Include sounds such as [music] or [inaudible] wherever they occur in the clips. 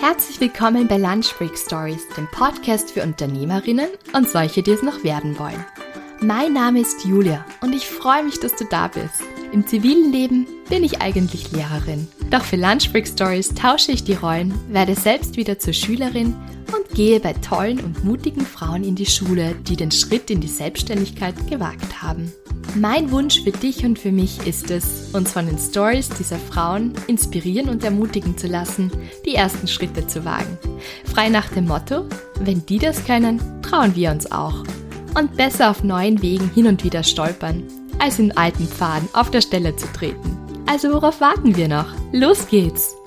Herzlich willkommen bei Lunch Break Stories, dem Podcast für Unternehmerinnen und solche, die es noch werden wollen. Mein Name ist Julia und ich freue mich, dass du da bist. Im zivilen Leben bin ich eigentlich Lehrerin. Doch für Lunch Break Stories tausche ich die Rollen, werde selbst wieder zur Schülerin und gehe bei tollen und mutigen Frauen in die Schule, die den Schritt in die Selbstständigkeit gewagt haben. Mein Wunsch für dich und für mich ist es, uns von den Stories dieser Frauen inspirieren und ermutigen zu lassen, die ersten Schritte zu wagen. Frei nach dem Motto, wenn die das können, trauen wir uns auch. Und besser auf neuen Wegen hin und wieder stolpern, als in alten Pfaden auf der Stelle zu treten. Also worauf warten wir noch? Los geht's!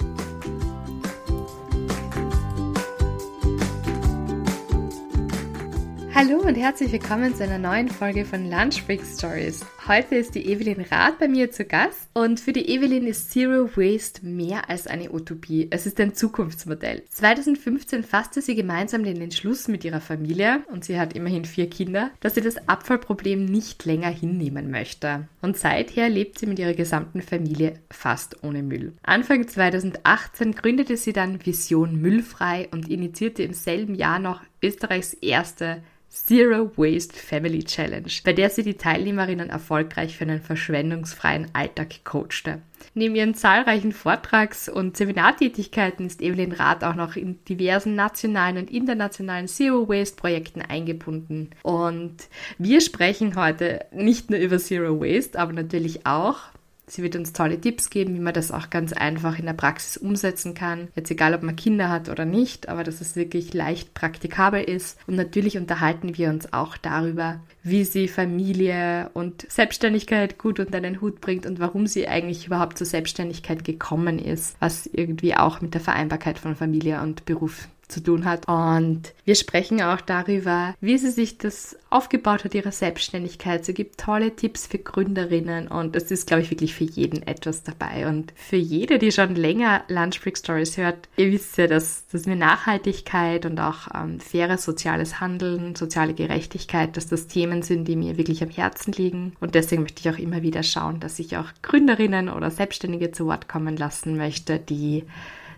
Hallo und herzlich willkommen zu einer neuen Folge von Lunch Break Stories. Heute ist die Evelyn Rath bei mir zu Gast und für die Evelyn ist Zero Waste mehr als eine Utopie. Es ist ein Zukunftsmodell. 2015 fasste sie gemeinsam den Entschluss mit ihrer Familie und sie hat immerhin vier Kinder, dass sie das Abfallproblem nicht länger hinnehmen möchte. Und seither lebt sie mit ihrer gesamten Familie fast ohne Müll. Anfang 2018 gründete sie dann Vision Müllfrei und initiierte im selben Jahr noch Österreichs erste Zero Waste Family Challenge, bei der sie die Teilnehmerinnen erfolgreich für einen verschwendungsfreien Alltag coachte. Neben ihren zahlreichen Vortrags- und Seminartätigkeiten ist Evelyn Rath auch noch in diversen nationalen und internationalen Zero Waste Projekten eingebunden. Und wir sprechen heute nicht nur über Zero Waste, aber natürlich auch Sie wird uns tolle Tipps geben, wie man das auch ganz einfach in der Praxis umsetzen kann. Jetzt egal, ob man Kinder hat oder nicht, aber dass es wirklich leicht praktikabel ist. Und natürlich unterhalten wir uns auch darüber, wie sie Familie und Selbstständigkeit gut unter einen Hut bringt und warum sie eigentlich überhaupt zur Selbstständigkeit gekommen ist, was irgendwie auch mit der Vereinbarkeit von Familie und Beruf zu tun hat. Und wir sprechen auch darüber, wie sie sich das aufgebaut hat, ihre Selbstständigkeit. Sie gibt tolle Tipps für Gründerinnen und es ist, glaube ich, wirklich für jeden etwas dabei. Und für jede, die schon länger Lunch Break Stories hört, ihr wisst ja, dass, dass mir Nachhaltigkeit und auch ähm, faires soziales Handeln, soziale Gerechtigkeit, dass das Themen sind, die mir wirklich am Herzen liegen. Und deswegen möchte ich auch immer wieder schauen, dass ich auch Gründerinnen oder Selbstständige zu Wort kommen lassen möchte, die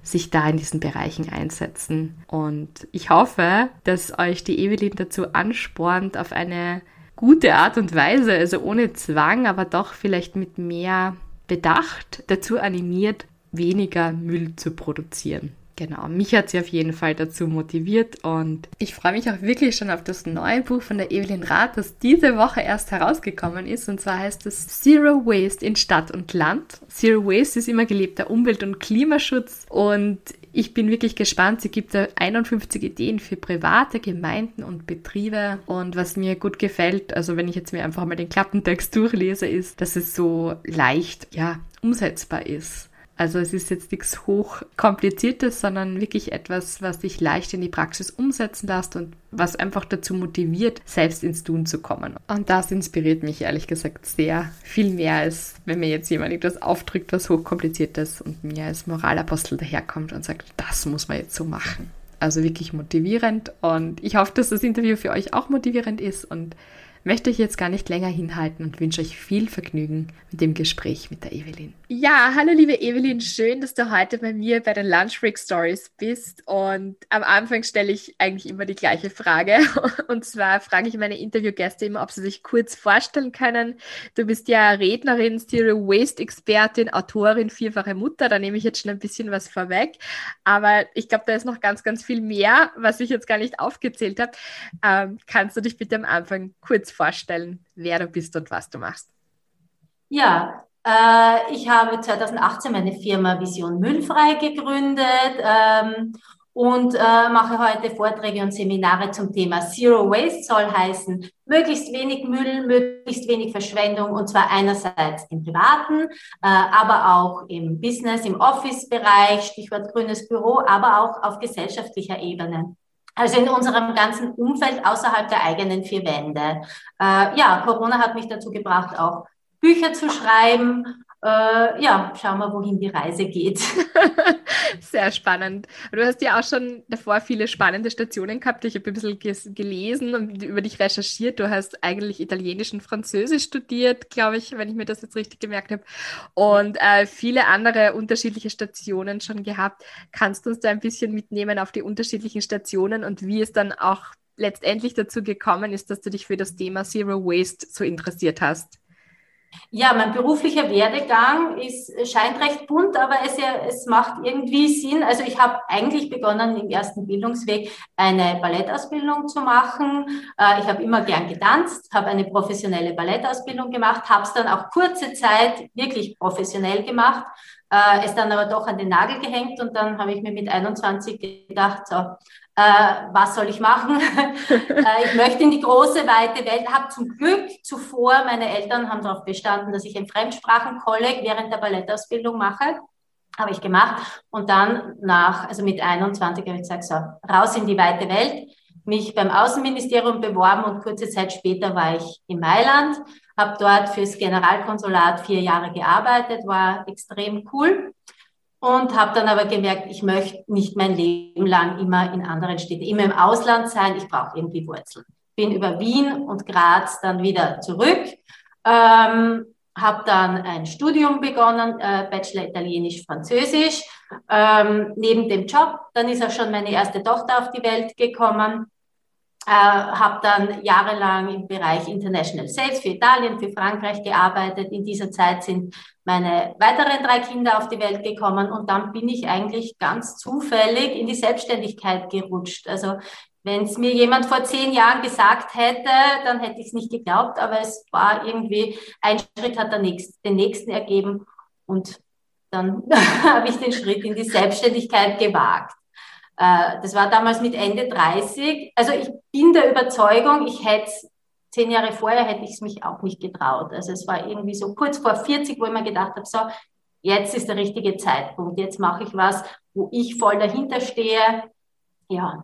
sich da in diesen Bereichen einsetzen. Und ich hoffe, dass euch die Evelyn dazu anspornt, auf eine gute Art und Weise, also ohne Zwang, aber doch vielleicht mit mehr Bedacht dazu animiert, weniger Müll zu produzieren. Genau, mich hat sie auf jeden Fall dazu motiviert und ich freue mich auch wirklich schon auf das neue Buch von der Evelyn Rath, das diese Woche erst herausgekommen ist und zwar heißt es Zero Waste in Stadt und Land. Zero Waste ist immer gelebter Umwelt- und Klimaschutz und ich bin wirklich gespannt. Sie gibt da 51 Ideen für private Gemeinden und Betriebe. Und was mir gut gefällt, also wenn ich jetzt mir einfach mal den Klappentext durchlese, ist, dass es so leicht, ja, umsetzbar ist. Also es ist jetzt nichts hochkompliziertes, sondern wirklich etwas, was dich leicht in die Praxis umsetzen lässt und was einfach dazu motiviert, selbst ins Tun zu kommen. Und das inspiriert mich ehrlich gesagt sehr. Viel mehr als wenn mir jetzt jemand etwas aufdrückt, was hochkompliziertes und mir als Moralapostel daherkommt und sagt, das muss man jetzt so machen. Also wirklich motivierend und ich hoffe, dass das Interview für euch auch motivierend ist und möchte ich jetzt gar nicht länger hinhalten und wünsche euch viel Vergnügen mit dem Gespräch mit der Evelyn. Ja, hallo liebe Evelyn, schön, dass du heute bei mir bei den Lunch Break Stories bist. Und am Anfang stelle ich eigentlich immer die gleiche Frage. [laughs] Und zwar frage ich meine Interviewgäste immer, ob sie sich kurz vorstellen können. Du bist ja Rednerin, Zero Waste Expertin, Autorin, vierfache Mutter. Da nehme ich jetzt schon ein bisschen was vorweg. Aber ich glaube, da ist noch ganz, ganz viel mehr, was ich jetzt gar nicht aufgezählt habe. Ähm, kannst du dich bitte am Anfang kurz vorstellen, wer du bist und was du machst? Ja, äh, ich habe 2018 meine Firma Vision Müllfrei gegründet ähm, und äh, mache heute Vorträge und Seminare zum Thema Zero Waste soll heißen, möglichst wenig Müll, möglichst wenig Verschwendung und zwar einerseits im privaten, äh, aber auch im Business, im Office-Bereich, Stichwort grünes Büro, aber auch auf gesellschaftlicher Ebene. Also in unserem ganzen Umfeld außerhalb der eigenen vier Wände. Äh, ja, Corona hat mich dazu gebracht, auch Bücher zu schreiben. Äh, ja, schauen wir, wohin die Reise geht. [laughs] Sehr spannend. Du hast ja auch schon davor viele spannende Stationen gehabt. Ich habe ein bisschen gelesen und über dich recherchiert. Du hast eigentlich Italienisch und Französisch studiert, glaube ich, wenn ich mir das jetzt richtig gemerkt habe. Und äh, viele andere unterschiedliche Stationen schon gehabt. Kannst du uns da ein bisschen mitnehmen auf die unterschiedlichen Stationen und wie es dann auch letztendlich dazu gekommen ist, dass du dich für das Thema Zero Waste so interessiert hast? Ja, mein beruflicher Werdegang ist, scheint recht bunt, aber es, es macht irgendwie Sinn. Also ich habe eigentlich begonnen, im ersten Bildungsweg eine Ballettausbildung zu machen. Äh, ich habe immer gern getanzt, habe eine professionelle Ballettausbildung gemacht, habe es dann auch kurze Zeit wirklich professionell gemacht, äh, es dann aber doch an den Nagel gehängt und dann habe ich mir mit 21 gedacht, so, äh, was soll ich machen? [laughs] äh, ich möchte in die große, weite Welt. Habe zum Glück zuvor, meine Eltern haben darauf bestanden, dass ich ein Fremdsprachenkolleg während der Ballettausbildung mache. Habe ich gemacht. Und dann nach, also mit 21 habe ich gesagt, so, raus in die weite Welt. Mich beim Außenministerium beworben und kurze Zeit später war ich in Mailand, habe dort fürs Generalkonsulat vier Jahre gearbeitet, war extrem cool und habe dann aber gemerkt, ich möchte nicht mein Leben lang immer in anderen Städten, immer im Ausland sein. Ich brauche irgendwie Wurzeln. Bin über Wien und Graz dann wieder zurück, ähm, habe dann ein Studium begonnen, äh, Bachelor Italienisch, Französisch, ähm, neben dem Job. Dann ist auch schon meine erste Tochter auf die Welt gekommen äh, habe dann jahrelang im Bereich International Sales für Italien, für Frankreich gearbeitet. In dieser Zeit sind meine weiteren drei Kinder auf die Welt gekommen und dann bin ich eigentlich ganz zufällig in die Selbstständigkeit gerutscht. Also wenn es mir jemand vor zehn Jahren gesagt hätte, dann hätte ich es nicht geglaubt, aber es war irgendwie, ein Schritt hat nächste, den nächsten ergeben und dann [laughs] habe ich den Schritt in die Selbstständigkeit gewagt. Äh, das war damals mit Ende 30. Also ich bin der Überzeugung, ich hätte zehn Jahre vorher hätte ich es mich auch nicht getraut. Also es war irgendwie so kurz vor 40, wo ich mir gedacht habe, so, jetzt ist der richtige Zeitpunkt, jetzt mache ich was, wo ich voll dahinter stehe. Ja.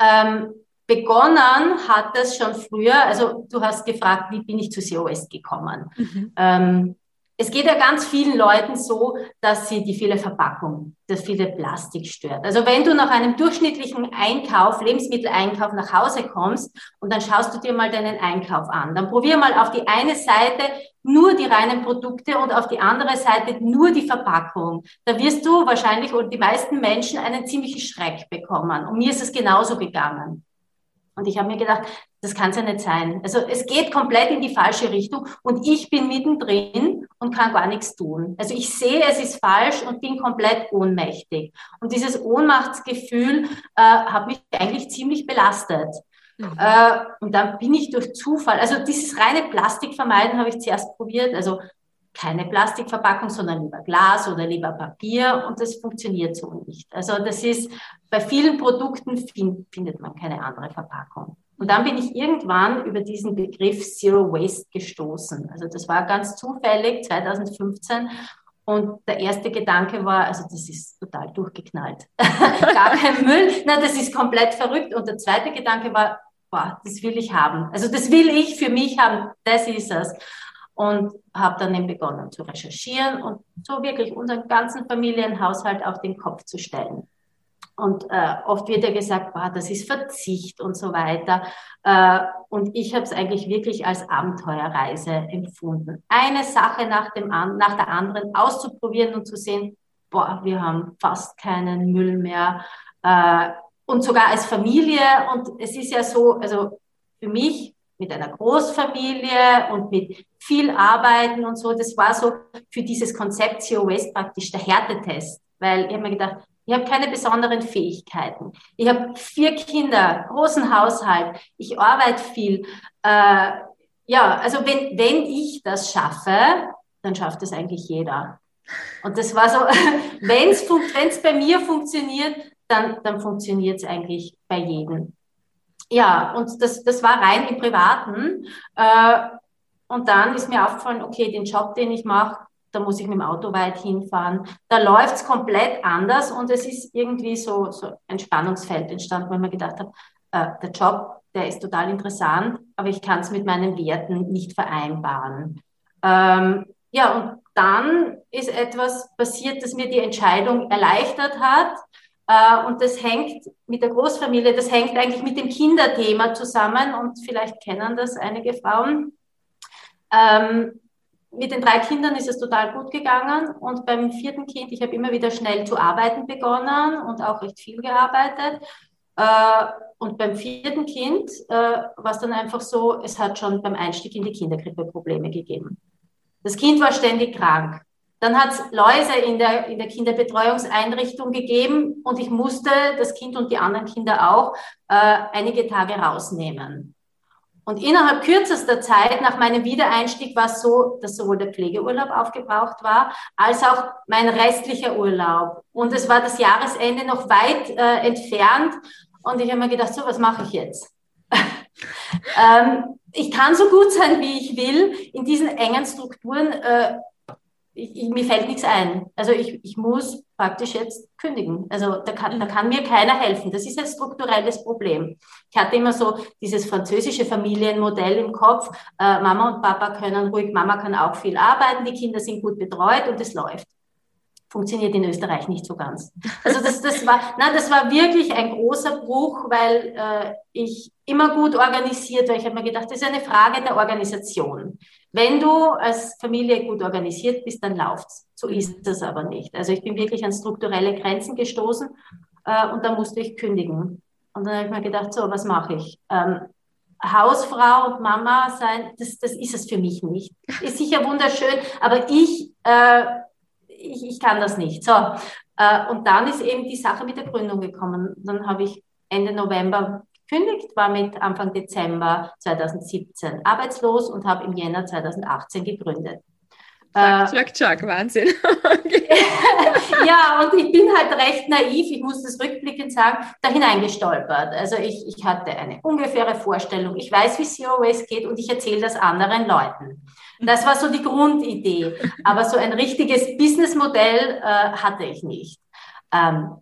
Ähm, begonnen hat das schon früher, also du hast gefragt, wie bin ich zu COS gekommen? Mhm. Ähm, es geht ja ganz vielen Leuten so, dass sie die viele Verpackung, das viele Plastik stört. Also wenn du nach einem durchschnittlichen Einkauf, Lebensmitteleinkauf nach Hause kommst und dann schaust du dir mal deinen Einkauf an, dann probier mal auf die eine Seite nur die reinen Produkte und auf die andere Seite nur die Verpackung. Da wirst du wahrscheinlich und die meisten Menschen einen ziemlichen Schreck bekommen. Und mir ist es genauso gegangen. Und ich habe mir gedacht, das kann es ja nicht sein. Also es geht komplett in die falsche Richtung und ich bin mittendrin und kann gar nichts tun. Also ich sehe, es ist falsch und bin komplett ohnmächtig. Und dieses Ohnmachtsgefühl äh, hat mich eigentlich ziemlich belastet. Mhm. Äh, und dann bin ich durch Zufall, also dieses reine Plastik vermeiden habe ich zuerst probiert. Also keine Plastikverpackung, sondern lieber Glas oder lieber Papier und das funktioniert so nicht. Also das ist, bei vielen Produkten find, findet man keine andere Verpackung. Und dann bin ich irgendwann über diesen Begriff Zero Waste gestoßen. Also das war ganz zufällig 2015 und der erste Gedanke war, also das ist total durchgeknallt. [laughs] Gar kein Müll, na, das ist komplett verrückt. Und der zweite Gedanke war, boah, das will ich haben. Also das will ich für mich haben, das ist es und habe dann eben begonnen zu recherchieren und so wirklich unseren ganzen Familienhaushalt auf den Kopf zu stellen. Und äh, oft wird ja gesagt, boah, das ist Verzicht und so weiter. Äh, und ich habe es eigentlich wirklich als Abenteuerreise empfunden. Eine Sache nach, dem nach der anderen auszuprobieren und zu sehen, boah, wir haben fast keinen Müll mehr. Äh, und sogar als Familie. Und es ist ja so, also für mich mit einer Großfamilie und mit viel Arbeiten und so. Das war so für dieses Konzept Zero Waste praktisch der Härtetest, weil ich habe mir gedacht, ich habe keine besonderen Fähigkeiten. Ich habe vier Kinder, großen Haushalt, ich arbeite viel. Äh, ja, also wenn, wenn ich das schaffe, dann schafft es eigentlich jeder. Und das war so, [laughs] wenn es bei mir funktioniert, dann, dann funktioniert es eigentlich bei jedem. Ja, und das, das war rein im Privaten. Äh, und dann ist mir aufgefallen, okay, den Job, den ich mache, da muss ich mit dem Auto weit hinfahren. Da läuft's komplett anders und es ist irgendwie so, so ein Spannungsfeld entstanden, weil mir gedacht habe, äh, der Job, der ist total interessant, aber ich kann es mit meinen Werten nicht vereinbaren. Ähm, ja, und dann ist etwas passiert, das mir die Entscheidung erleichtert hat. Äh, und das hängt mit der Großfamilie, das hängt eigentlich mit dem Kinderthema zusammen. Und vielleicht kennen das einige Frauen. Ähm, mit den drei Kindern ist es total gut gegangen. Und beim vierten Kind, ich habe immer wieder schnell zu arbeiten begonnen und auch recht viel gearbeitet. Äh, und beim vierten Kind äh, war es dann einfach so, es hat schon beim Einstieg in die Kinderkrippe Probleme gegeben. Das Kind war ständig krank. Dann hat es Läuse in der, in der Kinderbetreuungseinrichtung gegeben und ich musste das Kind und die anderen Kinder auch äh, einige Tage rausnehmen. Und innerhalb kürzester Zeit nach meinem Wiedereinstieg war es so, dass sowohl der Pflegeurlaub aufgebraucht war, als auch mein restlicher Urlaub. Und es war das Jahresende noch weit äh, entfernt. Und ich habe mir gedacht, so, was mache ich jetzt? [laughs] ähm, ich kann so gut sein, wie ich will. In diesen engen Strukturen, äh, ich, ich, mir fällt nichts ein. Also ich, ich muss praktisch jetzt kündigen. Also da kann, da kann mir keiner helfen. Das ist ein strukturelles Problem. Ich hatte immer so dieses französische Familienmodell im Kopf. Äh, Mama und Papa können ruhig, Mama kann auch viel arbeiten, die Kinder sind gut betreut und es läuft funktioniert in Österreich nicht so ganz. Also das, das war, [laughs] na, das war wirklich ein großer Bruch, weil äh, ich immer gut organisiert war. Ich habe mir gedacht, das ist eine Frage der Organisation. Wenn du als Familie gut organisiert bist, dann läuft's. So ist das aber nicht. Also ich bin wirklich an strukturelle Grenzen gestoßen äh, und da musste ich kündigen. Und dann habe ich mir gedacht, so, was mache ich? Ähm, Hausfrau und Mama sein, das, das ist es für mich nicht. Ist sicher wunderschön, aber ich äh, ich, ich kann das nicht. So, äh, und dann ist eben die Sache mit der Gründung gekommen. Dann habe ich Ende November gekündigt, war mit Anfang Dezember 2017 arbeitslos und habe im Jänner 2018 gegründet. Chuck, Chuck, Chuck, Wahnsinn. [laughs] ja, und ich bin halt recht naiv, ich muss das rückblickend sagen, da hineingestolpert. Also ich, ich hatte eine ungefähre Vorstellung, ich weiß, wie Zero Waste geht und ich erzähle das anderen Leuten. Das war so die Grundidee. Aber so ein richtiges Businessmodell äh, hatte ich nicht. Ähm,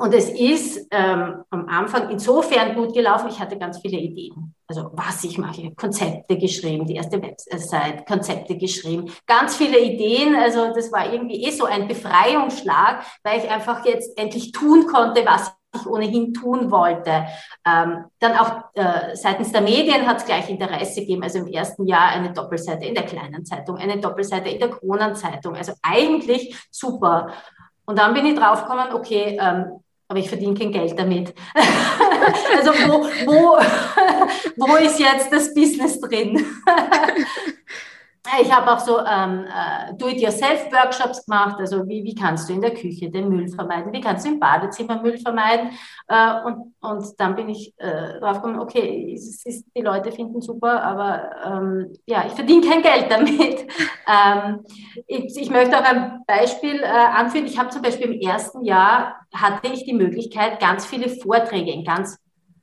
und es ist ähm, am Anfang insofern gut gelaufen, ich hatte ganz viele Ideen. Also was ich mache, Konzepte geschrieben, die erste Website, Konzepte geschrieben, ganz viele Ideen. Also das war irgendwie eh so ein Befreiungsschlag, weil ich einfach jetzt endlich tun konnte, was ich ohnehin tun wollte. Ähm, dann auch äh, seitens der Medien hat es gleich Interesse gegeben. Also im ersten Jahr eine Doppelseite in der kleinen Zeitung, eine Doppelseite in der Kronenzeitung. Also eigentlich super. Und dann bin ich draufgekommen, okay, ähm, aber ich verdiene kein Geld damit. [laughs] also wo, wo, [laughs] wo ist jetzt das Business drin? [laughs] Ich habe auch so ähm, äh, Do-it-yourself-Workshops gemacht. Also wie, wie kannst du in der Küche den Müll vermeiden? Wie kannst du im Badezimmer Müll vermeiden? Äh, und, und dann bin ich äh, draufgekommen, okay, es ist, die Leute finden super, aber ähm, ja, ich verdiene kein Geld damit. [laughs] ähm, ich, ich, möchte auch ein Beispiel äh, anführen. Ich habe zum Beispiel im ersten Jahr hatte ich die Möglichkeit, ganz viele Vorträge in ganz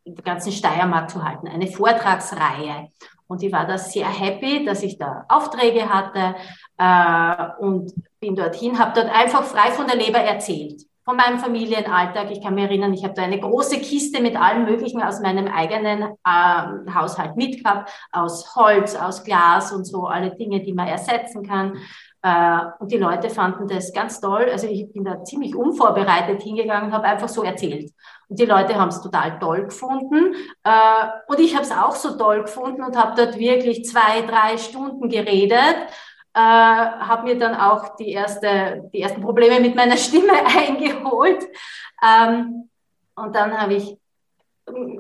in der ganzen Steiermark zu halten, eine Vortragsreihe. Und ich war da sehr happy, dass ich da Aufträge hatte äh, und bin dorthin, habe dort einfach frei von der Leber erzählt. Von meinem Familienalltag. Ich kann mich erinnern, ich habe da eine große Kiste mit allem Möglichen aus meinem eigenen äh, Haushalt mitgehabt, aus Holz, aus Glas und so, alle Dinge, die man ersetzen kann. Äh, und die Leute fanden das ganz toll. Also ich bin da ziemlich unvorbereitet hingegangen, habe einfach so erzählt. Und die Leute haben es total toll gefunden. Äh, und ich habe es auch so toll gefunden und habe dort wirklich zwei, drei Stunden geredet. Äh, habe mir dann auch die, erste, die ersten Probleme mit meiner [laughs] Stimme eingeholt. Ähm, und dann habe ich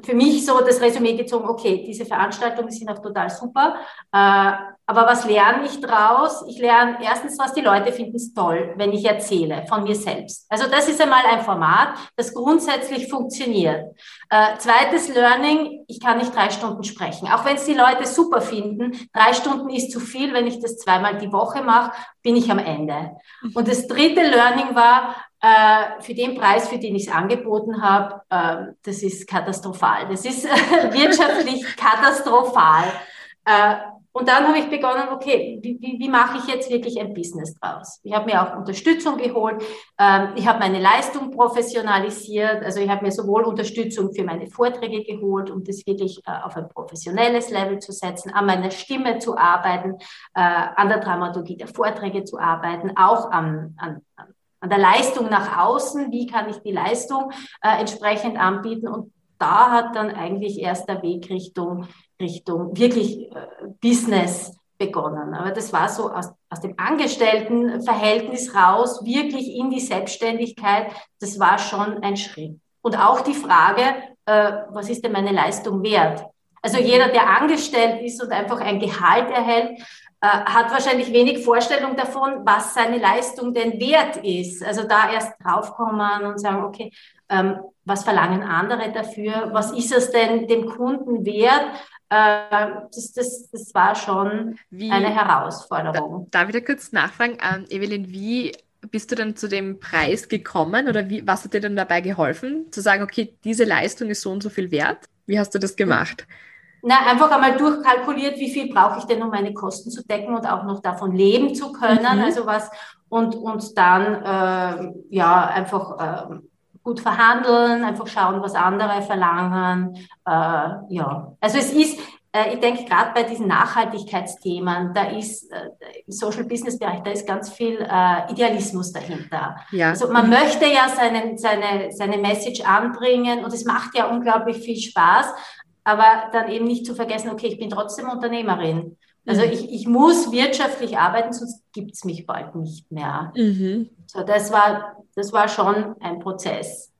für mich so das Resümee gezogen, okay, diese Veranstaltungen sind auch total super. Äh, aber was lerne ich draus? Ich lerne erstens, was die Leute finden es toll, wenn ich erzähle von mir selbst. Also das ist einmal ein Format, das grundsätzlich funktioniert. Äh, zweites Learning, ich kann nicht drei Stunden sprechen. Auch wenn es die Leute super finden, drei Stunden ist zu viel. Wenn ich das zweimal die Woche mache, bin ich am Ende. Und das dritte Learning war, äh, für den Preis, für den ich es angeboten habe, äh, das ist katastrophal. Das ist [laughs] wirtschaftlich katastrophal. Und dann habe ich begonnen, okay, wie, wie, wie mache ich jetzt wirklich ein Business draus? Ich habe mir auch Unterstützung geholt. Ähm, ich habe meine Leistung professionalisiert. Also ich habe mir sowohl Unterstützung für meine Vorträge geholt, um das wirklich äh, auf ein professionelles Level zu setzen, an meiner Stimme zu arbeiten, äh, an der Dramaturgie der Vorträge zu arbeiten, auch an, an, an der Leistung nach außen. Wie kann ich die Leistung äh, entsprechend anbieten? Und da hat dann eigentlich erst der Weg Richtung Richtung wirklich äh, Business begonnen. Aber das war so aus, aus dem Angestelltenverhältnis raus, wirklich in die Selbstständigkeit. Das war schon ein Schritt. Und auch die Frage, äh, was ist denn meine Leistung wert? Also jeder, der angestellt ist und einfach ein Gehalt erhält, äh, hat wahrscheinlich wenig Vorstellung davon, was seine Leistung denn wert ist. Also da erst draufkommen und sagen, okay, ähm, was verlangen andere dafür? Was ist es denn dem Kunden wert? Äh, das, das, das war schon wie, eine Herausforderung. Da, darf ich da kurz nachfragen, ähm, Evelyn, wie bist du dann zu dem Preis gekommen oder wie, was hat dir dann dabei geholfen, zu sagen, okay, diese Leistung ist so und so viel wert? Wie hast du das gemacht? Na, einfach einmal durchkalkuliert, wie viel brauche ich denn, um meine Kosten zu decken und auch noch davon leben zu können. Mhm. Also was und, und dann äh, ja einfach äh, gut verhandeln, einfach schauen, was andere verlangen. Äh, ja, also es ist, äh, ich denke gerade bei diesen Nachhaltigkeitsthemen, da ist äh, im Social Business Bereich, da ist ganz viel äh, Idealismus dahinter. Ja. Also man möchte ja seine, seine, seine Message anbringen und es macht ja unglaublich viel Spaß, aber dann eben nicht zu vergessen, okay, ich bin trotzdem Unternehmerin. Also mhm. ich, ich muss wirtschaftlich arbeiten, sonst gibt's mich bald nicht mehr. Mhm. So, das war, das war schon ein Prozess.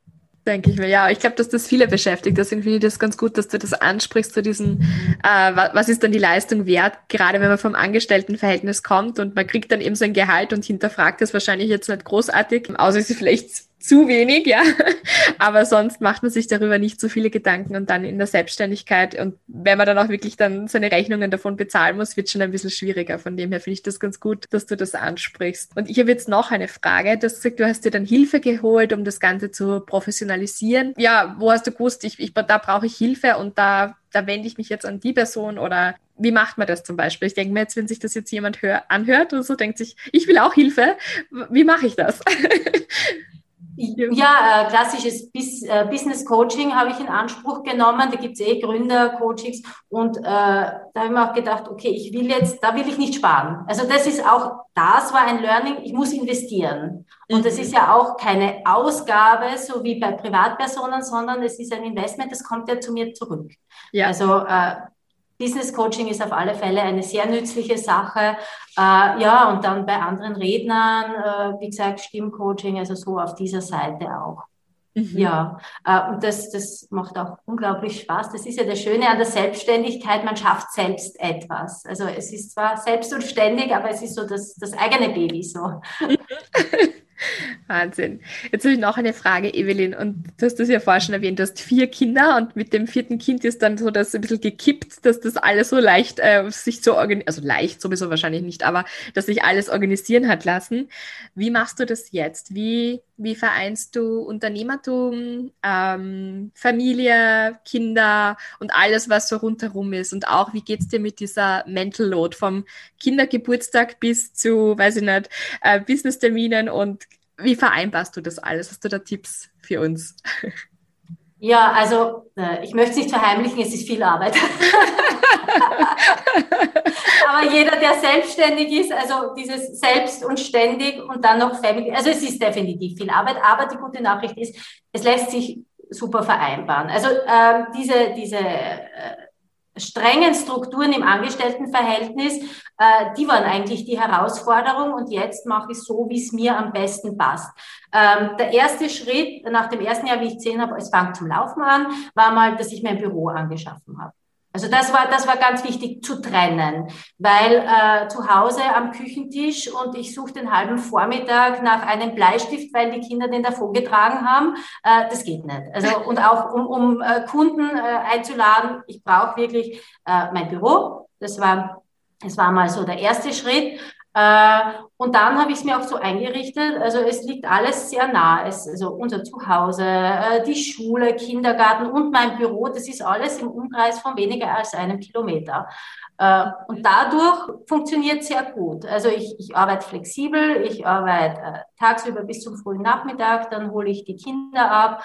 Denke ich mir, ja. Ich glaube, dass das viele beschäftigt. Deswegen finde ich das ganz gut, dass du das ansprichst, zu diesem, äh, was ist dann die Leistung wert, gerade wenn man vom Angestelltenverhältnis kommt und man kriegt dann eben sein Gehalt und hinterfragt es wahrscheinlich jetzt nicht großartig, außer es ist vielleicht zu wenig, ja. [laughs] Aber sonst macht man sich darüber nicht so viele Gedanken und dann in der Selbstständigkeit und wenn man dann auch wirklich dann seine Rechnungen davon bezahlen muss, wird schon ein bisschen schwieriger. Von dem her finde ich das ganz gut, dass du das ansprichst. Und ich habe jetzt noch eine Frage. Du hast du hast dir dann Hilfe geholt, um das Ganze zu professionalisieren. Ja, wo hast du gewusst, ich, ich da brauche ich Hilfe und da da wende ich mich jetzt an die Person oder wie macht man das zum Beispiel? Ich denke mir jetzt, wenn sich das jetzt jemand hör, anhört und so denkt sich, ich will auch Hilfe, wie mache ich das? [laughs] Ja, äh, klassisches Bis, äh, Business Coaching habe ich in Anspruch genommen. Da gibt es eh Gründer-Coachings und äh, da habe ich mir auch gedacht, okay, ich will jetzt, da will ich nicht sparen. Also das ist auch, das war ein Learning, ich muss investieren. Und das ist ja auch keine Ausgabe, so wie bei Privatpersonen, sondern es ist ein Investment, das kommt ja zu mir zurück. Ja. Also äh, Business Coaching ist auf alle Fälle eine sehr nützliche Sache. Äh, ja, und dann bei anderen Rednern, äh, wie gesagt, Stimmcoaching, also so auf dieser Seite auch. Mhm. Ja, äh, und das, das macht auch unglaublich Spaß. Das ist ja das Schöne an der Selbstständigkeit, man schafft selbst etwas. Also es ist zwar selbst und ständig, aber es ist so das, das eigene Baby so. [laughs] [laughs] Wahnsinn. Jetzt habe ich noch eine Frage, Evelyn. Und du hast das ja vorher schon erwähnt, du hast vier Kinder und mit dem vierten Kind ist dann so das ein bisschen gekippt, dass das alles so leicht äh, sich so organisiert, also leicht sowieso wahrscheinlich nicht, aber dass sich alles organisieren hat lassen. Wie machst du das jetzt? Wie, wie vereinst du Unternehmertum, ähm, Familie, Kinder und alles, was so rundherum ist? Und auch, wie geht es dir mit dieser Mental Load vom Kindergeburtstag bis zu, weiß ich nicht, äh, Business-Terminen und wie vereinbarst du das alles? Hast du da Tipps für uns? Ja, also äh, ich möchte es nicht verheimlichen, es ist viel Arbeit. [laughs] Aber jeder, der selbstständig ist, also dieses selbst und ständig und dann noch Family, also es ist definitiv viel Arbeit. Aber die gute Nachricht ist, es lässt sich super vereinbaren. Also ähm, diese, diese äh, strengen Strukturen im Angestelltenverhältnis, äh, die waren eigentlich die Herausforderung und jetzt mache ich so, wie es mir am besten passt. Ähm, der erste Schritt nach dem ersten Jahr, wie ich gesehen habe, es fängt zum Laufen an, war mal, dass ich mein Büro angeschaffen habe. Also das war, das war ganz wichtig zu trennen, weil äh, zu Hause am Küchentisch und ich suche den halben Vormittag nach einem Bleistift, weil die Kinder den davon getragen haben, äh, das geht nicht. Also und auch um, um äh, Kunden äh, einzuladen, ich brauche wirklich äh, mein Büro. Das war, das war mal so der erste Schritt. Äh, und dann habe ich es mir auch so eingerichtet, also es liegt alles sehr nah. Es, also unser Zuhause, äh, die Schule, Kindergarten und mein Büro, das ist alles im Umkreis von weniger als einem Kilometer. Äh, und dadurch funktioniert sehr gut. Also ich, ich arbeite flexibel, ich arbeite tagsüber bis zum frühen Nachmittag, dann hole ich die Kinder ab.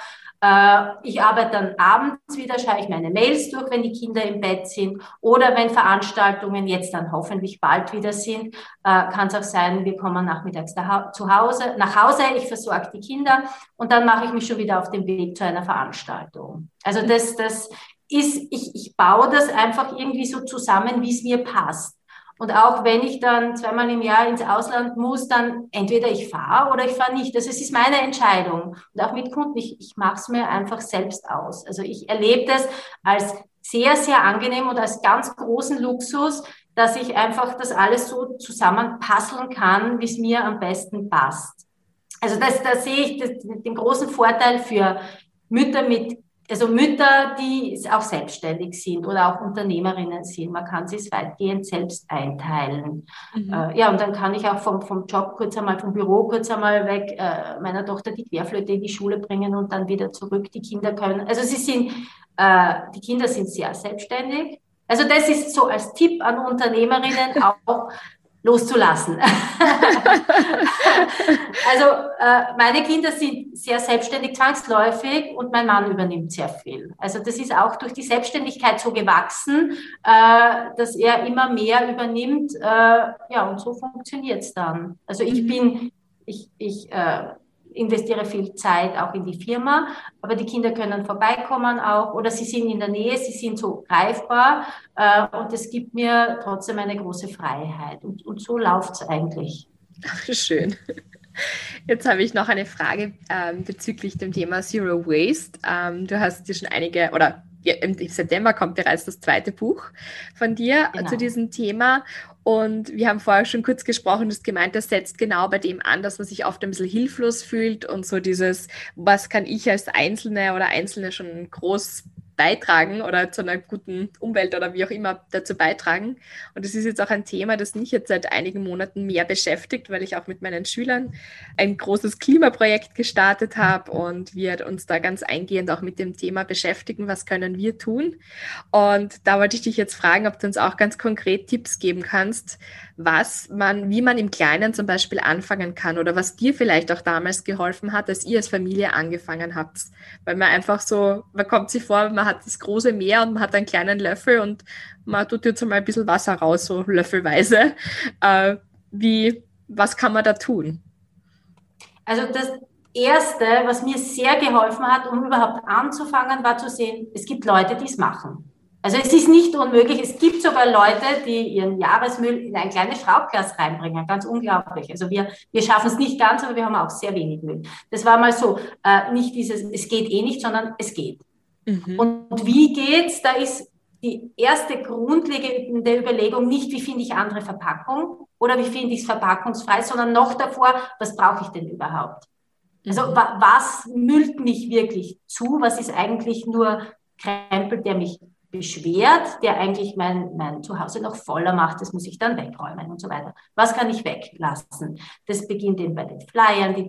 Ich arbeite dann abends wieder, schaue ich meine Mails durch, wenn die Kinder im Bett sind oder wenn Veranstaltungen jetzt dann hoffentlich bald wieder sind, kann es auch sein, wir kommen nachmittags zu Hause, nach Hause, ich versorge die Kinder und dann mache ich mich schon wieder auf den Weg zu einer Veranstaltung. Also das, das ist, ich, ich baue das einfach irgendwie so zusammen, wie es mir passt. Und auch wenn ich dann zweimal im Jahr ins Ausland muss, dann entweder ich fahre oder ich fahre nicht. Also ist meine Entscheidung. Und auch mit Kunden, ich, ich mache es mir einfach selbst aus. Also ich erlebe das als sehr, sehr angenehm und als ganz großen Luxus, dass ich einfach das alles so zusammenpasseln kann, wie es mir am besten passt. Also das, da sehe ich das, den großen Vorteil für Mütter mit also Mütter, die auch selbstständig sind oder auch Unternehmerinnen sind. Man kann sich weitgehend selbst einteilen. Mhm. Äh, ja, und dann kann ich auch vom, vom Job kurz einmal, vom Büro kurz einmal weg, äh, meiner Tochter die Querflöte in die Schule bringen und dann wieder zurück. Die Kinder können, also sie sind, äh, die Kinder sind sehr selbstständig. Also das ist so als Tipp an Unternehmerinnen [laughs] auch, loszulassen. [laughs] also äh, meine Kinder sind sehr selbstständig zwangsläufig und mein Mann übernimmt sehr viel. Also das ist auch durch die Selbstständigkeit so gewachsen, äh, dass er immer mehr übernimmt. Äh, ja, und so funktioniert es dann. Also ich mhm. bin, ich, ich äh, investiere viel Zeit auch in die Firma, aber die Kinder können vorbeikommen auch oder sie sind in der Nähe, sie sind so greifbar äh, und es gibt mir trotzdem eine große Freiheit und, und so läuft es eigentlich. Schön. Jetzt habe ich noch eine Frage ähm, bezüglich dem Thema Zero Waste. Ähm, du hast dir schon einige oder ja, im September kommt bereits das zweite Buch von dir genau. zu diesem Thema. Und wir haben vorher schon kurz gesprochen, du hast gemeint, das setzt genau bei dem an, dass man sich oft ein bisschen hilflos fühlt und so dieses, was kann ich als Einzelne oder Einzelne schon groß beitragen oder zu einer guten Umwelt oder wie auch immer dazu beitragen. Und das ist jetzt auch ein Thema, das mich jetzt seit einigen Monaten mehr beschäftigt, weil ich auch mit meinen Schülern ein großes Klimaprojekt gestartet habe und wir uns da ganz eingehend auch mit dem Thema beschäftigen, was können wir tun. Und da wollte ich dich jetzt fragen, ob du uns auch ganz konkret Tipps geben kannst, was man, wie man im Kleinen zum Beispiel anfangen kann oder was dir vielleicht auch damals geholfen hat, als ihr als Familie angefangen habt. Weil man einfach so, man kommt sich vor, man hat das große Meer und man hat einen kleinen Löffel und man tut jetzt mal ein bisschen Wasser raus, so löffelweise. [laughs] Äh, wie, was kann man da tun? Also das Erste, was mir sehr geholfen hat, um überhaupt anzufangen, war zu sehen, es gibt Leute, die es machen. Also es ist nicht unmöglich. Es gibt sogar Leute, die ihren Jahresmüll in ein kleines Schraubglas reinbringen. Ganz unglaublich. Also wir, wir schaffen es nicht ganz, aber wir haben auch sehr wenig Müll. Das war mal so, äh, nicht dieses, es geht eh nicht, sondern es geht. Mhm. Und wie geht's? Da ist die erste grundlegende Überlegung nicht, wie finde ich andere Verpackung oder wie finde ich es verpackungsfrei, sondern noch davor, was brauche ich denn überhaupt? Also mhm. wa was müllt mich wirklich zu? Was ist eigentlich nur Krempel, der mich beschwert, der eigentlich mein, mein Zuhause noch voller macht, das muss ich dann wegräumen und so weiter. Was kann ich weglassen? Das beginnt eben bei den Flyern, die,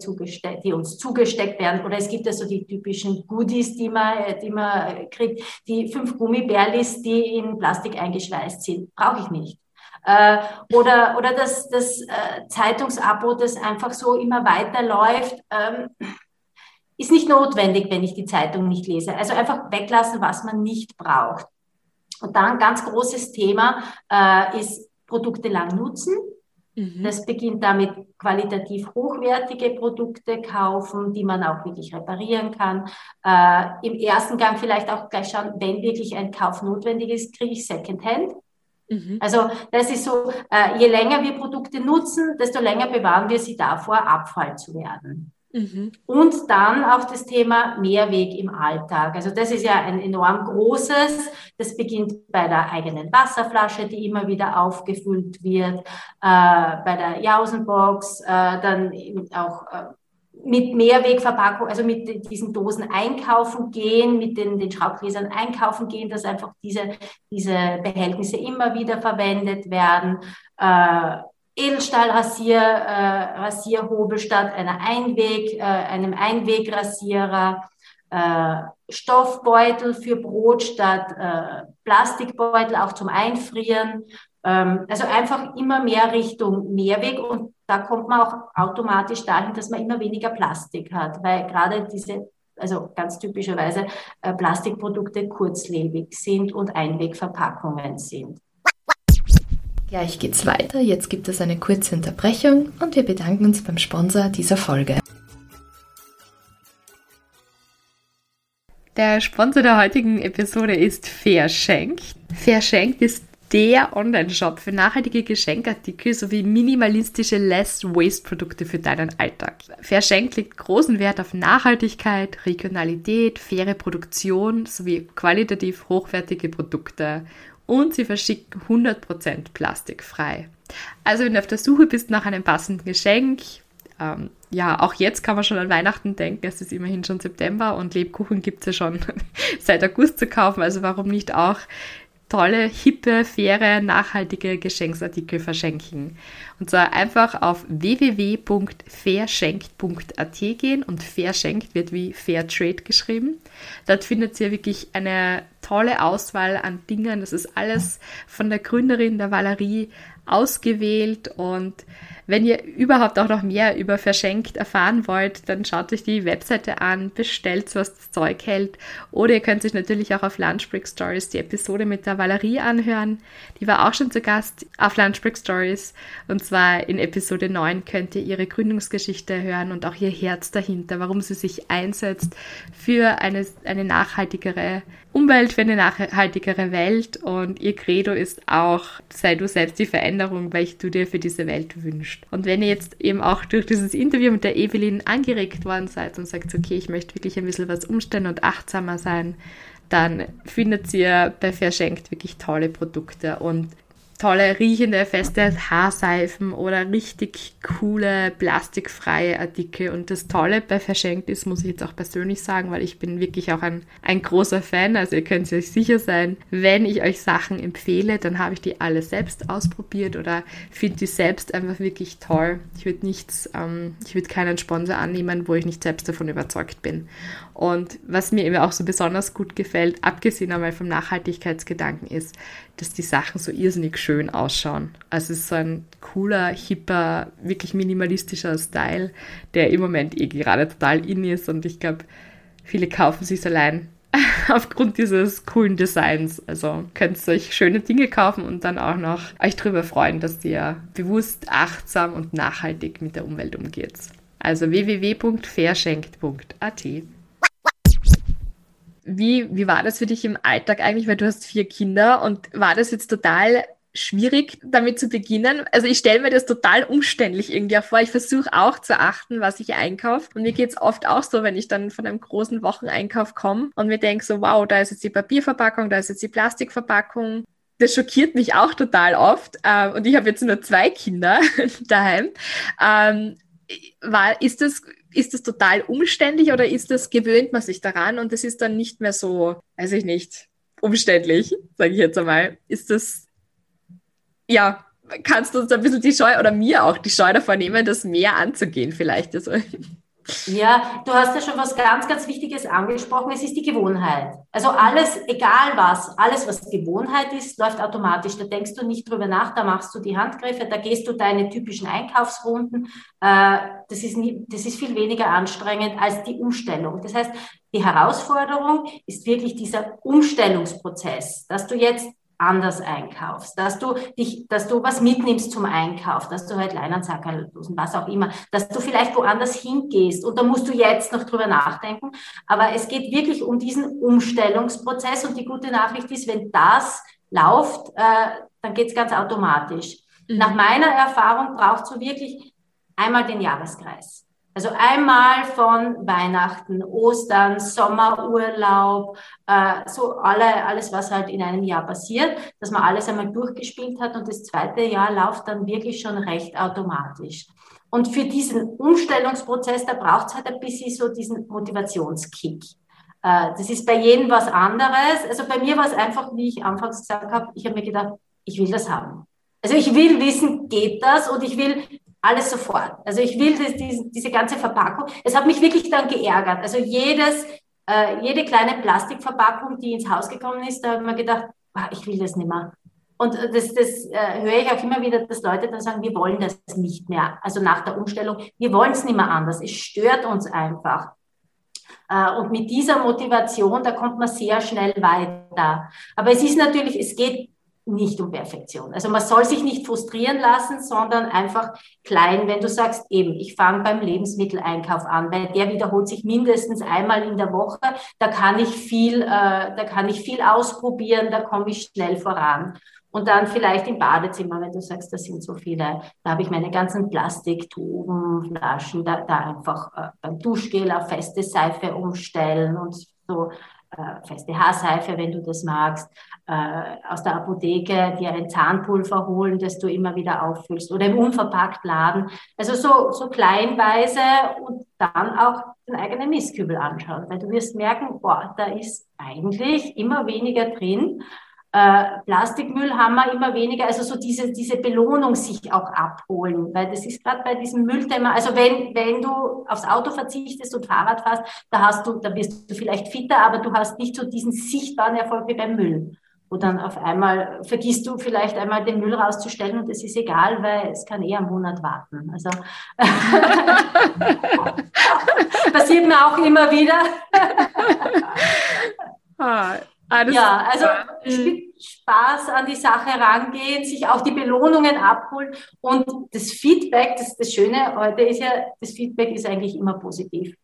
die uns zugesteckt werden. Oder es gibt ja so die typischen Goodies, die man, die man kriegt, die fünf Gummibärlis, die in Plastik eingeschweißt sind. Brauche ich nicht. Äh, oder, oder das, das äh, Zeitungsabo, das einfach so immer weiterläuft. Ähm, ist nicht notwendig, wenn ich die Zeitung nicht lese. Also einfach weglassen, was man nicht braucht. Und dann ein ganz großes Thema äh, ist Produkte lang nutzen. Mhm. Das beginnt damit, qualitativ hochwertige Produkte kaufen, die man auch wirklich reparieren kann. Äh, Im ersten Gang vielleicht auch gleich schauen, wenn wirklich ein Kauf notwendig ist, kriege ich Secondhand. Mhm. Also das ist so, äh, je länger wir Produkte nutzen, desto länger bewahren wir sie davor, Abfall zu werden. Mhm. Und dann auch das Thema Mehrweg im Alltag. Also das ist ja ein enorm großes. Das beginnt bei der eigenen Wasserflasche, die immer wieder aufgefüllt wird, äh, bei der Jausenbox, äh, dann auch äh, mit Mehrwegverpackung, also mit diesen Dosen einkaufen gehen, mit den, den Schraubgläsern einkaufen gehen, dass einfach diese, diese Behältnisse immer wieder verwendet werden. Äh, Edelstahlrasier, äh, Rasierhobel statt einer Einweg, äh, einem Einwegrasierer, äh, Stoffbeutel für Brot statt äh, Plastikbeutel, auch zum Einfrieren. Ähm, also einfach immer mehr Richtung Mehrweg und da kommt man auch automatisch dahin, dass man immer weniger Plastik hat, weil gerade diese also ganz typischerweise äh, Plastikprodukte kurzlebig sind und Einwegverpackungen sind. Gleich geht's weiter. Jetzt gibt es eine kurze Unterbrechung und wir bedanken uns beim Sponsor dieser Folge. Der Sponsor der heutigen Episode ist Verschenkt. Verschenkt ist der Online-Shop für nachhaltige Geschenkartikel sowie minimalistische Less-Waste-Produkte für deinen Alltag. Verschenkt legt großen Wert auf Nachhaltigkeit, Regionalität, faire Produktion sowie qualitativ hochwertige Produkte und sie verschicken 100% plastikfrei. Also wenn du auf der Suche bist nach einem passenden Geschenk, ähm, ja, auch jetzt kann man schon an Weihnachten denken, es ist immerhin schon September und Lebkuchen gibt es ja schon [laughs] seit August zu kaufen, also warum nicht auch tolle, hippe, faire, nachhaltige Geschenksartikel verschenken. Und zwar einfach auf www.verschenkt.at gehen und verschenkt wird wie Fairtrade geschrieben. Dort findet ihr wirklich eine tolle Auswahl an Dingen. Das ist alles von der Gründerin der Valerie ausgewählt und wenn ihr überhaupt auch noch mehr über Verschenkt erfahren wollt, dann schaut euch die Webseite an, bestellt, was das Zeug hält. Oder ihr könnt euch natürlich auch auf Lunchbreak Stories die Episode mit der Valerie anhören. Die war auch schon zu Gast auf Lunchbreak Stories. Und zwar in Episode 9 könnt ihr ihre Gründungsgeschichte hören und auch ihr Herz dahinter, warum sie sich einsetzt für eine, eine nachhaltigere Umwelt, für eine nachhaltigere Welt. Und ihr Credo ist auch, sei du selbst die Veränderung, welche du dir für diese Welt wünschst. Und wenn ihr jetzt eben auch durch dieses Interview mit der Evelyn angeregt worden seid und sagt, okay, ich möchte wirklich ein bisschen was umstellen und achtsamer sein, dann findet ihr bei Verschenkt wirklich tolle Produkte und tolle riechende, feste Haarseifen oder richtig coole, plastikfreie Artikel. Und das Tolle bei Verschenkt ist, muss ich jetzt auch persönlich sagen, weil ich bin wirklich auch ein, ein großer Fan. Also ihr könnt euch sicher sein, wenn ich euch Sachen empfehle, dann habe ich die alle selbst ausprobiert oder finde die selbst einfach wirklich toll. Ich würde nichts, ähm, ich würde keinen Sponsor annehmen, wo ich nicht selbst davon überzeugt bin. Und was mir eben auch so besonders gut gefällt, abgesehen einmal vom Nachhaltigkeitsgedanken, ist, dass die Sachen so irrsinnig schön ausschauen. Also es ist so ein cooler, hipper, wirklich minimalistischer Style, der im Moment eh gerade total in ist und ich glaube, viele kaufen sich allein [laughs] aufgrund dieses coolen Designs. Also könnt ihr euch schöne Dinge kaufen und dann auch noch euch darüber freuen, dass ihr bewusst, achtsam und nachhaltig mit der Umwelt umgeht. Also www.verschenkt.at wie, wie war das für dich im Alltag eigentlich, weil du hast vier Kinder und war das jetzt total schwierig, damit zu beginnen. Also ich stelle mir das total umständlich irgendwie vor. Ich versuche auch zu achten, was ich einkaufe. Und mir geht's oft auch so, wenn ich dann von einem großen Wocheneinkauf komme und mir denke so, wow, da ist jetzt die Papierverpackung, da ist jetzt die Plastikverpackung. Das schockiert mich auch total oft. Ähm, und ich habe jetzt nur zwei Kinder [laughs] daheim. Ähm, war, ist das ist das total umständlich oder ist das, gewöhnt man sich daran und es ist dann nicht mehr so, weiß ich nicht, umständlich, sage ich jetzt einmal. Ist das, ja, kannst du uns ein bisschen die Scheu oder mir auch die Scheu davor nehmen, das mehr anzugehen vielleicht? Also. Ja, du hast ja schon was ganz, ganz Wichtiges angesprochen. Es ist die Gewohnheit. Also alles, egal was, alles, was Gewohnheit ist, läuft automatisch. Da denkst du nicht drüber nach, da machst du die Handgriffe, da gehst du deine typischen Einkaufsrunden. Äh, das ist, nie, das ist viel weniger anstrengend als die Umstellung. Das heißt, die Herausforderung ist wirklich dieser Umstellungsprozess, dass du jetzt anders einkaufst, dass du dich, dass du was mitnimmst zum Einkauf, dass du halt Leinensackerlosen, was auch immer, dass du vielleicht woanders hingehst und da musst du jetzt noch drüber nachdenken. Aber es geht wirklich um diesen Umstellungsprozess und die gute Nachricht ist, wenn das läuft, äh, dann geht's ganz automatisch. Mhm. Nach meiner Erfahrung brauchst du wirklich einmal den Jahreskreis. Also einmal von Weihnachten, Ostern, Sommerurlaub, äh, so alle, alles, was halt in einem Jahr passiert, dass man alles einmal durchgespielt hat und das zweite Jahr läuft dann wirklich schon recht automatisch. Und für diesen Umstellungsprozess, da braucht es halt ein bisschen so diesen Motivationskick. Äh, das ist bei jedem was anderes. Also bei mir war es einfach, wie ich anfangs gesagt habe, ich habe mir gedacht, ich will das haben. Also ich will wissen, geht das? Und ich will alles sofort. Also ich will das, diese, diese ganze Verpackung. Es hat mich wirklich dann geärgert. Also jedes, äh, jede kleine Plastikverpackung, die ins Haus gekommen ist, da habe ich mir gedacht, ah, ich will das nicht mehr. Und das, das äh, höre ich auch immer wieder, dass Leute dann sagen, wir wollen das nicht mehr. Also nach der Umstellung, wir wollen es nicht mehr anders. Es stört uns einfach. Äh, und mit dieser Motivation, da kommt man sehr schnell weiter. Aber es ist natürlich, es geht nicht um Perfektion. Also man soll sich nicht frustrieren lassen, sondern einfach klein, wenn du sagst, eben, ich fange beim Lebensmitteleinkauf an, weil der wiederholt sich mindestens einmal in der Woche, da kann ich viel, äh, da kann ich viel ausprobieren, da komme ich schnell voran. Und dann vielleicht im Badezimmer, wenn du sagst, da sind so viele, da habe ich meine ganzen Plastiktuben, Flaschen, da, da einfach äh, beim Duschgel auf feste Seife umstellen und so äh, feste Haarseife, wenn du das magst, äh, aus der Apotheke dir ein Zahnpulver holen, das du immer wieder auffüllst oder im unverpackt Laden. Also so, so kleinweise und dann auch den eigenen Mistkübel anschauen, weil du wirst merken, boah, da ist eigentlich immer weniger drin äh, Plastikmüll haben wir immer weniger, also so diese, diese Belohnung sich auch abholen, weil das ist gerade bei diesem Müllthema, also wenn, wenn du aufs Auto verzichtest und Fahrrad fährst, da hast du, da wirst du vielleicht fitter, aber du hast nicht so diesen sichtbaren Erfolg wie beim Müll. Wo dann auf einmal vergisst du vielleicht einmal den Müll rauszustellen und es ist egal, weil es kann eher einen Monat warten. Also [laughs] [laughs] passiert mir auch immer wieder. Ah, ja, also mhm. Spaß an die Sache rangehen, sich auch die Belohnungen abholen und das Feedback, das, das Schöne heute ist ja, das Feedback ist eigentlich immer positiv.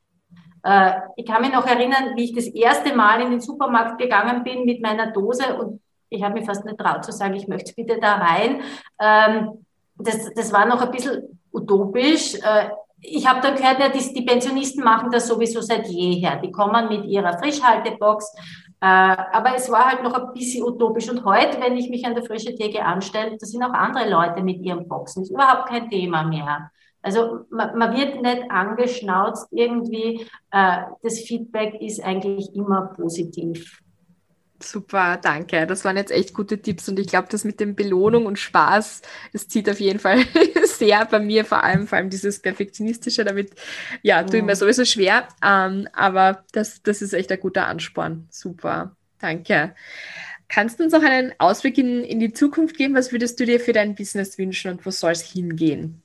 Äh, ich kann mich noch erinnern, wie ich das erste Mal in den Supermarkt gegangen bin mit meiner Dose und ich habe mich fast nicht traut zu sagen, ich möchte bitte da rein. Ähm, das, das war noch ein bisschen utopisch. Äh, ich habe dann gehört, ja, die, die Pensionisten machen das sowieso seit jeher. Die kommen mit ihrer Frischhaltebox aber es war halt noch ein bisschen utopisch. Und heute, wenn ich mich an der frische Theke anstelle, da sind auch andere Leute mit ihren Boxen. Ist überhaupt kein Thema mehr. Also man, man wird nicht angeschnauzt irgendwie. Äh, das Feedback ist eigentlich immer positiv. Super, danke. Das waren jetzt echt gute Tipps und ich glaube, das mit dem Belohnung und Spaß, das zieht auf jeden Fall [laughs] sehr bei mir, vor allem, vor allem dieses Perfektionistische, damit, ja, tue ich mir sowieso schwer, ähm, aber das, das ist echt ein guter Ansporn. Super, danke. Kannst du uns noch einen Ausblick in, in die Zukunft geben? Was würdest du dir für dein Business wünschen und wo soll es hingehen?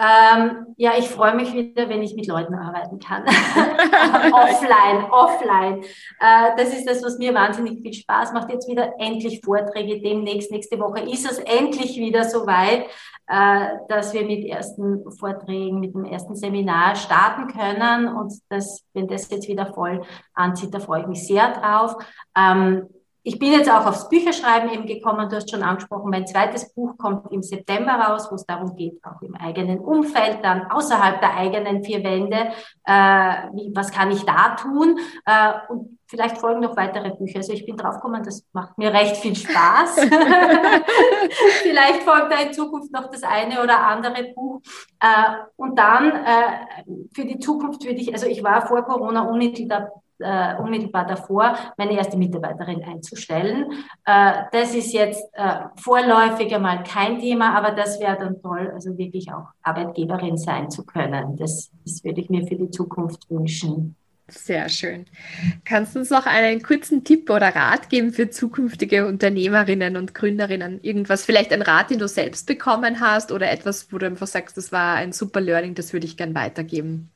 Ähm, ja, ich freue mich wieder, wenn ich mit Leuten arbeiten kann. [laughs] offline, offline. Äh, das ist das, was mir wahnsinnig viel Spaß macht. Jetzt wieder endlich Vorträge. Demnächst, nächste Woche ist es endlich wieder soweit, äh, dass wir mit ersten Vorträgen, mit dem ersten Seminar starten können. Und das, wenn das jetzt wieder voll anzieht, da freue ich mich sehr drauf. Ähm, ich bin jetzt auch aufs Bücherschreiben eben gekommen. Du hast schon angesprochen, mein zweites Buch kommt im September raus, wo es darum geht, auch im eigenen Umfeld, dann außerhalb der eigenen vier Wände, äh, wie, was kann ich da tun? Äh, und vielleicht folgen noch weitere Bücher. Also ich bin draufgekommen, das macht mir recht viel Spaß. [laughs] vielleicht folgt da in Zukunft noch das eine oder andere Buch. Äh, und dann äh, für die Zukunft würde ich, also ich war vor Corona unmittelbar äh, unmittelbar davor, meine erste Mitarbeiterin einzustellen. Äh, das ist jetzt äh, vorläufig einmal kein Thema, aber das wäre dann toll, also wirklich auch Arbeitgeberin sein zu können. Das, das würde ich mir für die Zukunft wünschen. Sehr schön. Kannst du uns noch einen kurzen Tipp oder Rat geben für zukünftige Unternehmerinnen und Gründerinnen? Irgendwas, vielleicht ein Rat, den du selbst bekommen hast oder etwas, wo du einfach sagst, das war ein super Learning, das würde ich gern weitergeben?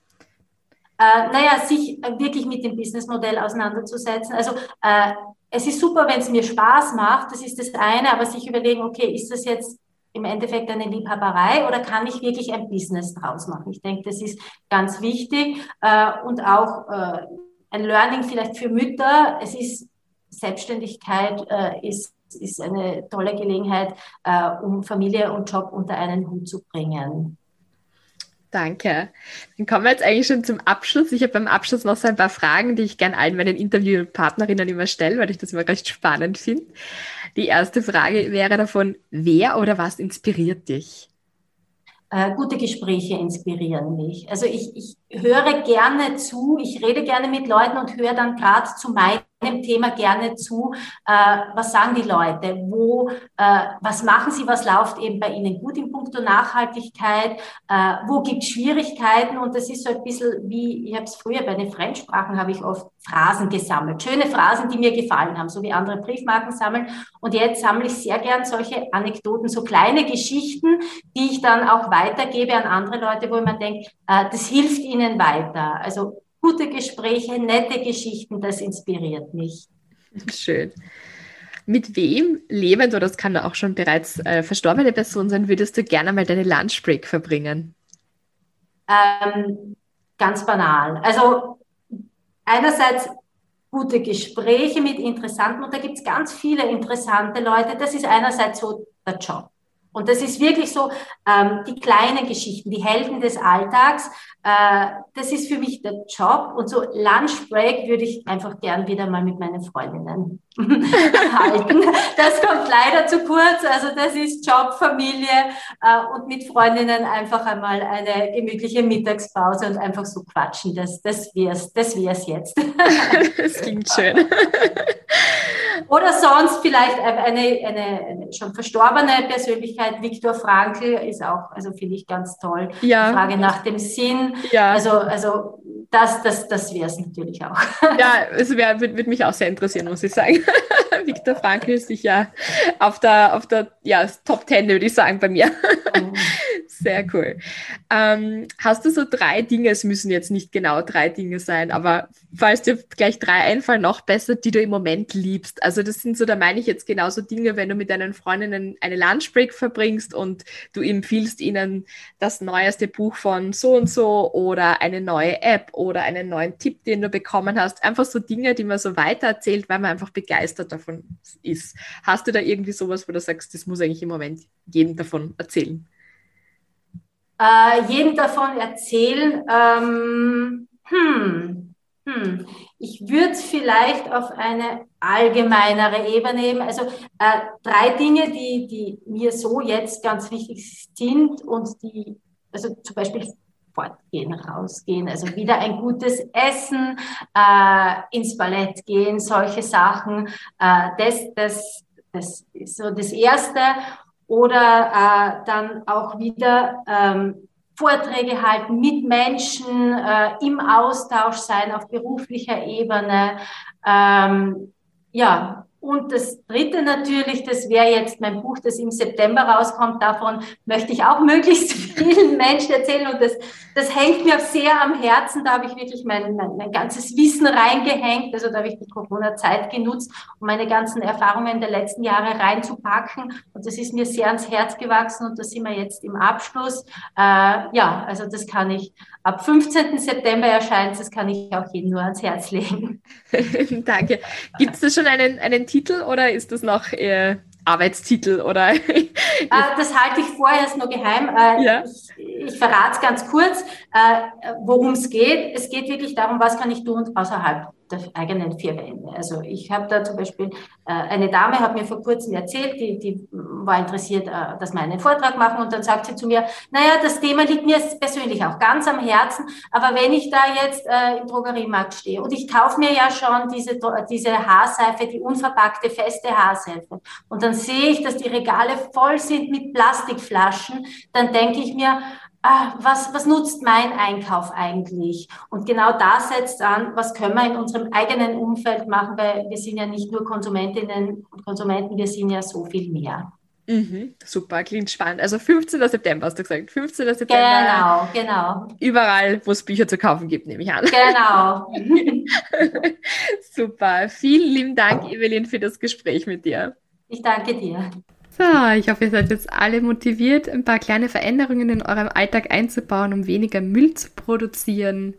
Äh, naja, sich wirklich mit dem Businessmodell auseinanderzusetzen. Also äh, es ist super, wenn es mir Spaß macht, das ist das eine, aber sich überlegen, okay, ist das jetzt im Endeffekt eine Liebhaberei oder kann ich wirklich ein Business draus machen? Ich denke, das ist ganz wichtig äh, und auch äh, ein Learning vielleicht für Mütter. Es ist Selbstständigkeit äh, ist ist eine tolle Gelegenheit, äh, um Familie und Job unter einen Hut zu bringen. Danke. Dann kommen wir jetzt eigentlich schon zum Abschluss. Ich habe beim Abschluss noch so ein paar Fragen, die ich gerne allen meinen Interviewpartnerinnen immer stelle, weil ich das immer recht spannend finde. Die erste Frage wäre davon, wer oder was inspiriert dich? Äh, gute Gespräche inspirieren mich. Also ich, ich höre gerne zu, ich rede gerne mit Leuten und höre dann gerade zu meinen einem Thema gerne zu, äh, was sagen die Leute, wo, äh, was machen sie, was läuft eben bei ihnen gut in puncto Nachhaltigkeit, äh, wo gibt es Schwierigkeiten? Und das ist so ein bisschen wie, ich habe es früher bei den Fremdsprachen, habe ich oft Phrasen gesammelt, schöne Phrasen, die mir gefallen haben, so wie andere Briefmarken sammeln. Und jetzt sammle ich sehr gern solche Anekdoten, so kleine Geschichten, die ich dann auch weitergebe an andere Leute, wo man denkt, äh, das hilft ihnen weiter. Also gute Gespräche, nette Geschichten, das inspiriert mich. Schön. Mit wem, lebend oder das kann auch schon bereits äh, verstorbene Person sein, würdest du gerne mal deine Lunchbreak verbringen? Ähm, ganz banal. Also einerseits gute Gespräche mit interessanten, und da gibt es ganz viele interessante Leute. Das ist einerseits so der Job. Und das ist wirklich so, ähm, die kleinen Geschichten, die Helden des Alltags, äh, das ist für mich der Job. Und so Lunchbreak würde ich einfach gern wieder mal mit meinen Freundinnen [laughs] halten. Das kommt leider zu kurz. Also das ist Job, Familie äh, und mit Freundinnen einfach einmal eine gemütliche Mittagspause und einfach so quatschen. Das, das wär's, das wär's jetzt. [laughs] das klingt schön. [laughs] Oder sonst vielleicht eine, eine, eine schon verstorbene Persönlichkeit, Viktor Frankl, ist auch, also finde ich ganz toll. Ja. Die Frage nach dem Sinn. Ja. Also, also das, das, das wäre es natürlich auch. Ja, es wär, würde würd mich auch sehr interessieren, muss ich sagen. [laughs] [laughs] Viktor Frankl ist sicher auf der, auf der ja, Top Ten, würde ich sagen, bei mir. [laughs] Sehr cool. Ähm, hast du so drei Dinge, es müssen jetzt nicht genau drei Dinge sein, aber falls dir gleich drei einfallen, noch besser, die du im Moment liebst. Also das sind so, da meine ich jetzt genauso Dinge, wenn du mit deinen Freundinnen eine Lunchbreak verbringst und du empfiehlst ihnen das neueste Buch von so und so oder eine neue App oder einen neuen Tipp, den du bekommen hast. Einfach so Dinge, die man so weitererzählt, weil man einfach begeistert davon ist. Hast du da irgendwie sowas, wo du sagst, das muss eigentlich im Moment jedem davon erzählen? äh, jedem davon erzählen. Ähm, hm, hm. Ich würde vielleicht auf eine allgemeinere Ebene nehmen. Also äh, drei Dinge, die, die mir so jetzt ganz wichtig sind und die, also zum Beispiel fortgehen, rausgehen, also wieder ein gutes Essen, äh, ins Ballett gehen, solche Sachen. Äh, das, das, das ist so das Erste oder äh, dann auch wieder ähm, Vorträge halten, mit Menschen äh, im Austausch sein auf beruflicher Ebene. Ähm, ja, und das dritte natürlich, das wäre jetzt mein Buch, das im September rauskommt. Davon möchte ich auch [laughs] möglichst vielen Menschen erzählen. Und das, das hängt mir sehr am Herzen. Da habe ich wirklich mein, mein, mein ganzes Wissen reingehängt. Also da habe ich die Corona-Zeit genutzt, um meine ganzen Erfahrungen der letzten Jahre reinzupacken. Und das ist mir sehr ans Herz gewachsen. Und da sind wir jetzt im Abschluss. Äh, ja, also das kann ich ab 15. September erscheint. Das kann ich auch jedem nur ans Herz legen. [laughs] Danke. Gibt es da schon einen, einen Titel oder ist das noch eher Arbeitstitel oder? [laughs] äh, das halte ich vorerst nur geheim. Äh, ja. Ich, ich verrate es ganz kurz, äh, worum es geht. Es geht wirklich darum, was kann ich tun außerhalb der eigenen vier Wände. Also ich habe da zum Beispiel, äh, eine Dame hat mir vor kurzem erzählt, die, die war interessiert, äh, dass wir einen Vortrag machen und dann sagt sie zu mir, naja, das Thema liegt mir persönlich auch ganz am Herzen, aber wenn ich da jetzt äh, im Drogeriemarkt stehe und ich kaufe mir ja schon diese, diese Haarseife, die unverpackte feste Haarseife und dann sehe ich, dass die Regale voll sind mit Plastikflaschen, dann denke ich mir, ah, was, was nutzt mein Einkauf eigentlich? Und genau da setzt an, was können wir in unserem eigenen Umfeld machen, weil wir sind ja nicht nur Konsumentinnen und Konsumenten, wir sind ja so viel mehr. Mhm, super, klingt spannend. Also 15. September hast du gesagt. 15. September. Genau, genau. Überall, wo es Bücher zu kaufen gibt, nehme ich an. Genau. [laughs] super. Vielen lieben Dank, Evelyn, für das Gespräch mit dir. Ich danke dir. So, ich hoffe, ihr seid jetzt alle motiviert, ein paar kleine Veränderungen in eurem Alltag einzubauen, um weniger Müll zu produzieren.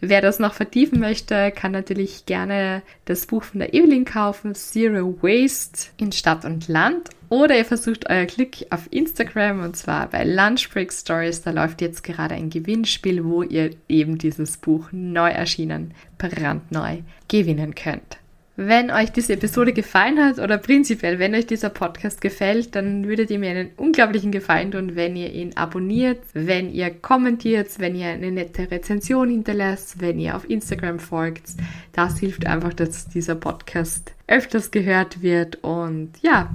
Wer das noch vertiefen möchte, kann natürlich gerne das Buch von der Evelyn kaufen, Zero Waste in Stadt und Land. Oder ihr versucht euer Glück auf Instagram und zwar bei Lunchbreak Stories. Da läuft jetzt gerade ein Gewinnspiel, wo ihr eben dieses Buch neu erschienen, brandneu gewinnen könnt. Wenn euch diese Episode gefallen hat oder prinzipiell, wenn euch dieser Podcast gefällt, dann würdet ihr mir einen unglaublichen Gefallen tun, wenn ihr ihn abonniert, wenn ihr kommentiert, wenn ihr eine nette Rezension hinterlasst, wenn ihr auf Instagram folgt. Das hilft einfach, dass dieser Podcast öfters gehört wird und ja,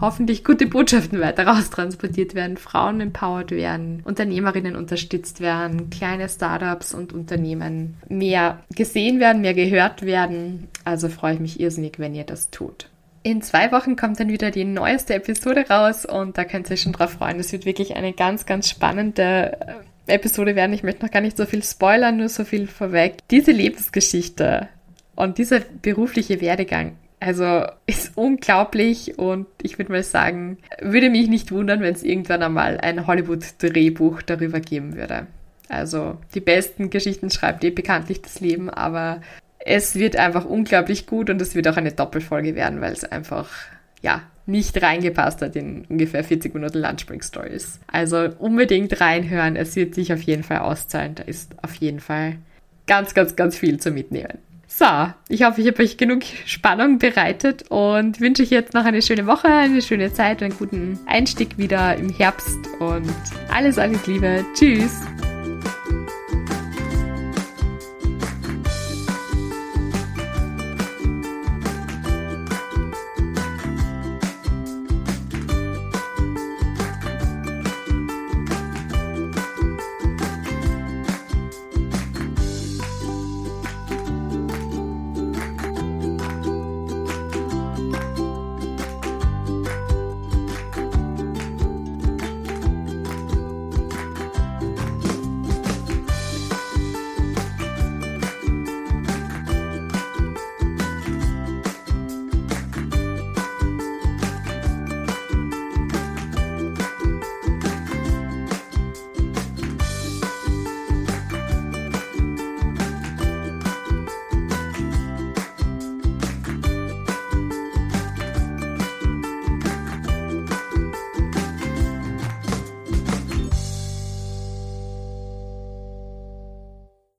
hoffentlich gute Botschaften weiter raustransportiert werden, Frauen empowered werden, Unternehmerinnen unterstützt werden, kleine Startups und Unternehmen mehr gesehen werden, mehr gehört werden. Also freue ich mich irrsinnig, wenn ihr das tut. In zwei Wochen kommt dann wieder die neueste Episode raus und da könnt ihr euch schon drauf freuen. Es wird wirklich eine ganz, ganz spannende äh, Episode werden. Ich möchte noch gar nicht so viel spoilern, nur so viel vorweg. Diese Lebensgeschichte und dieser berufliche Werdegang also ist unglaublich und ich würde mal sagen, würde mich nicht wundern, wenn es irgendwann einmal ein Hollywood-Drehbuch darüber geben würde. Also die besten Geschichten schreibt eh bekanntlich das Leben, aber es wird einfach unglaublich gut und es wird auch eine Doppelfolge werden, weil es einfach, ja, nicht reingepasst hat in ungefähr 40 Minuten Lunchbreak Stories. Also unbedingt reinhören, es wird sich auf jeden Fall auszahlen. Da ist auf jeden Fall ganz, ganz, ganz viel zu mitnehmen. So, ich hoffe, ich habe euch genug Spannung bereitet und wünsche euch jetzt noch eine schöne Woche, eine schöne Zeit, einen guten Einstieg wieder im Herbst und alles, alles Liebe. Tschüss!